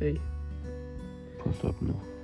Plus up now.